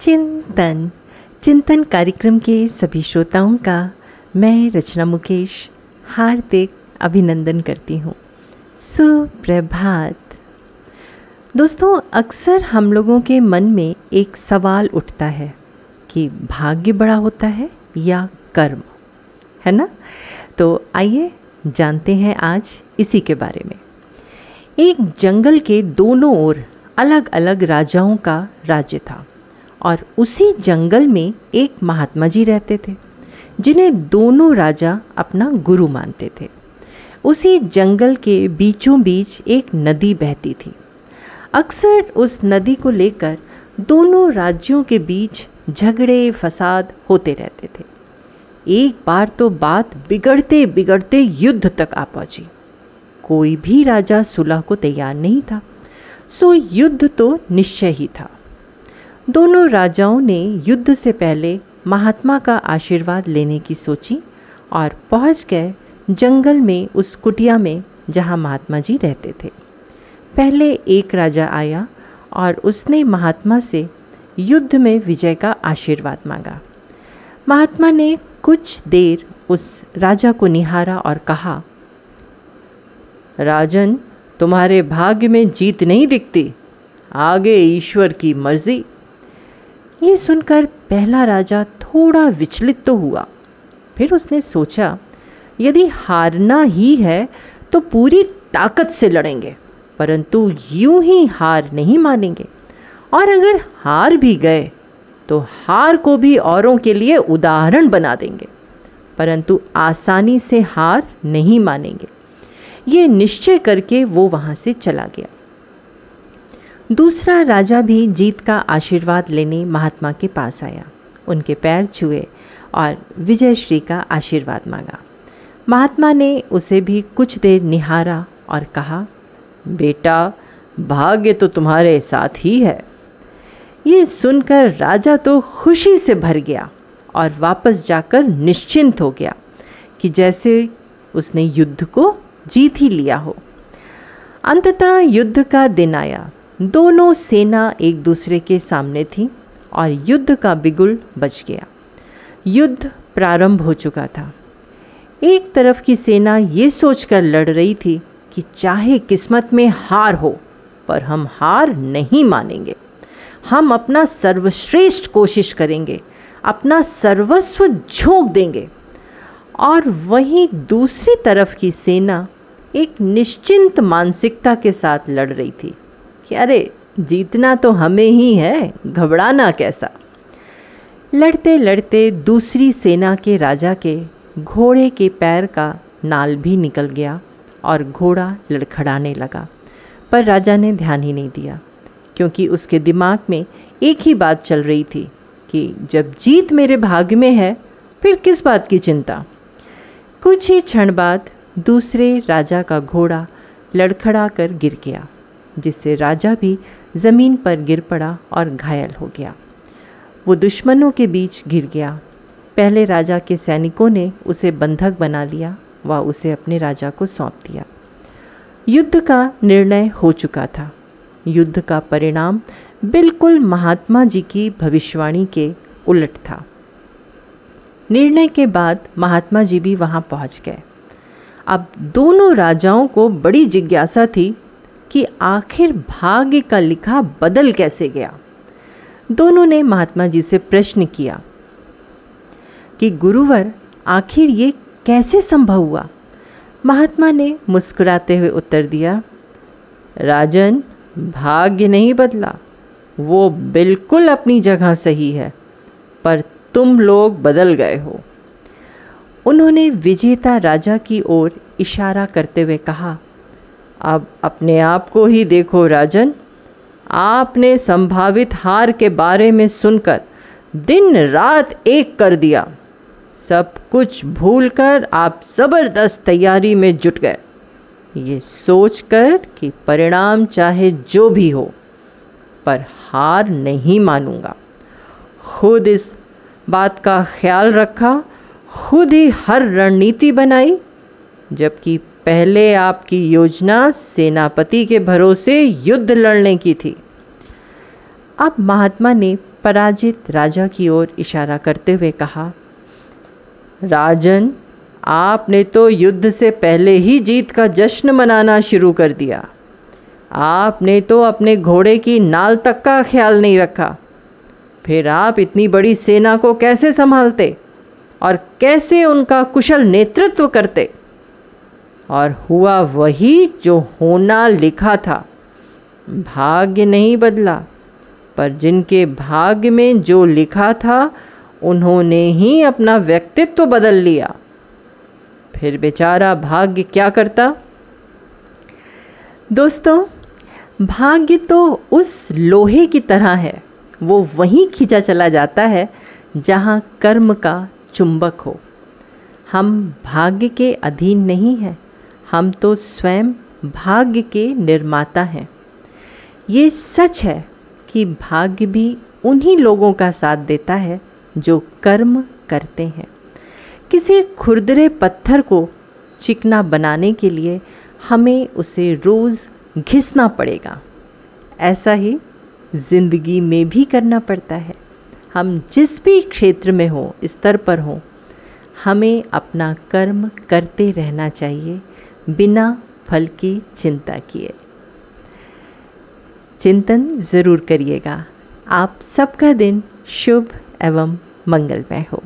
चिंतन। चिंतन कार्यक्रम के सभी श्रोताओं का मैं रचना मुकेश हार्दिक अभिनंदन करती हूँ। सुप्रभात। दोस्तों, अक्सर हम लोगों के मन में एक सवाल उठता है कि भाग्य बड़ा होता है या कर्म, है ना? तो आइए जानते हैं आज इसी के बारे में। एक जंगल के दोनों ओर अलग अलग राजाओं का राज्य था। और उसी जंगल में एक महात्मा जी रहते थे, जिन्हें दोनों राजा अपना गुरु मानते थे। उसी जंगल के बीचों बीच एक नदी बहती थी। अक्सर उस नदी को लेकर दोनों राज्यों के बीच झगड़े, फसाद होते रहते थे। एक बार तो बात बिगड़ते बिगड़ते युद्ध तक आ पहुँची। कोई भी राजा सुलह को तैयार नहीं था, सो युद्ध तो निश्चय ही था। दोनों राजाओं ने युद्ध से पहले महात्मा का आशीर्वाद लेने की सोची और पहुँच गए जंगल में उस कुटिया में जहाँ महात्मा जी रहते थे। पहले एक राजा आया और उसने महात्मा से युद्ध में विजय का आशीर्वाद मांगा। महात्मा ने कुछ देर उस राजा को निहारा और कहा, राजन, तुम्हारे भाग्य में जीत नहीं दिखती। आगे ईश्वर की मर्ज़ी। ये सुनकर पहला राजा थोड़ा विचलित तो हुआ। फिर उसने सोचा, यदि हारना ही है तो पूरी ताकत से लड़ेंगे, परंतु यूँ ही हार नहीं मानेंगे। और अगर हार भी गए तो हार को भी औरों के लिए उदाहरण बना देंगे, परंतु आसानी से हार नहीं मानेंगे। ये निश्चय करके वो वहाँ से चला गया। दूसरा राजा भी जीत का आशीर्वाद लेने महात्मा के पास आया। उनके पैर छुए और विजय श्री का आशीर्वाद मांगा। महात्मा ने उसे भी कुछ देर निहारा और कहा, बेटा, भाग्य तो तुम्हारे साथ ही है। ये सुनकर राजा तो खुशी से भर गया और वापस जाकर निश्चिंत हो गया कि जैसे उसने युद्ध को जीत ही लिया हो। अंततः युद्ध का दिन आया। दोनों सेना एक दूसरे के सामने थी और युद्ध का बिगुल बच गया। युद्ध प्रारंभ हो चुका था। एक तरफ़ की सेना ये सोचकर लड़ रही थी कि चाहे किस्मत में हार हो, पर हम हार नहीं मानेंगे। हम अपना सर्वश्रेष्ठ कोशिश करेंगे, अपना सर्वस्व झोंक देंगे। और वहीं दूसरी तरफ़ की सेना एक निश्चिंत मानसिकता के साथ लड़ रही थी। कि अरे, जीतना तो हमें ही है, घबराना कैसा? लड़ते लड़ते दूसरी सेना के राजा के घोड़े के पैर का नाल भी निकल गया और घोड़ा लड़खड़ाने लगा। पर राजा ने ध्यान ही नहीं दिया, क्योंकि उसके दिमाग में एक ही बात चल रही थी कि जब जीत मेरे भाग्य में है, फिर किस बात की चिंता? कुछ ही क्षण बाद दूसरे राजा का घोड़ा लड़खड़ा कर गिर गया। जिससे राजा भी ज़मीन पर गिर पड़ा और घायल हो गया। वो दुश्मनों के बीच गिर गया। पहले राजा के सैनिकों ने उसे बंधक बना लिया व उसे अपने राजा को सौंप दिया। युद्ध का निर्णय हो चुका था। युद्ध का परिणाम बिल्कुल महात्मा जी की भविष्यवाणी के उलट था। निर्णय के बाद महात्मा जी भी वहाँ पहुँच गए। अब दोनों राजाओं को बड़ी जिज्ञासा थी कि आखिर भाग्य का लिखा बदल कैसे गया? दोनों ने महात्मा जी से प्रश्न किया कि गुरुवर, आखिर ये कैसे संभव हुआ? महात्मा ने मुस्कुराते हुए उत्तर दिया, राजन, भाग्य नहीं बदला। वो बिल्कुल अपनी जगह सही है, पर तुम लोग बदल गए हो। उन्होंने विजेता राजा की ओर इशारा करते हुए कहा अब अपने आप को ही देखो राजन। आपने संभावित हार के बारे में सुनकर दिन रात एक कर दिया। सब कुछ भूलकर आप ज़बरदस्त तैयारी में जुट गए। ये सोचकर कि परिणाम चाहे जो भी हो, पर हार नहीं मानूँगा। खुद इस बात का ख्याल रखा, खुद ही हर रणनीति बनाई, जबकि पहले आपकी योजना सेनापति के भरोसे युद्ध लड़ने की थी। अब महात्मा ने पराजित राजा की ओर इशारा करते हुए कहा, राजन, आपने तो युद्ध से पहले ही जीत का जश्न मनाना शुरू कर दिया। आपने तो अपने घोड़े की नाल तक का ख्याल नहीं रखा। फिर आप इतनी बड़ी सेना को कैसे संभालते और कैसे उनका कुशल नेतृत्व करते? और हुआ वही जो होना लिखा था। भाग्य नहीं बदला, पर जिनके भाग्य में जो लिखा था, उन्होंने ही अपना व्यक्तित्व बदल लिया। फिर बेचारा भाग्य क्या करता? दोस्तों, भाग्य तो उस लोहे की तरह है। वो वहीं खींचा चला जाता है, जहाँ कर्म का चुंबक हो। हम भाग्य के अधीन नहीं हैं। हम तो स्वयं भाग्य के निर्माता हैं। ये सच है कि भाग्य भी उन्हीं लोगों का साथ देता है जो कर्म करते हैं। किसी खुरदरे पत्थर को चिकना बनाने के लिए हमें उसे रोज़ घिसना पड़ेगा। ऐसा ही ज़िंदगी में भी करना पड़ता है। हम जिस भी क्षेत्र में हों, स्तर पर हों, हमें अपना कर्म करते रहना चाहिए। बिना फल की चिंता किए। चिंतन ज़रूर करिएगा। आप सबका दिन शुभ एवं मंगलमय हो।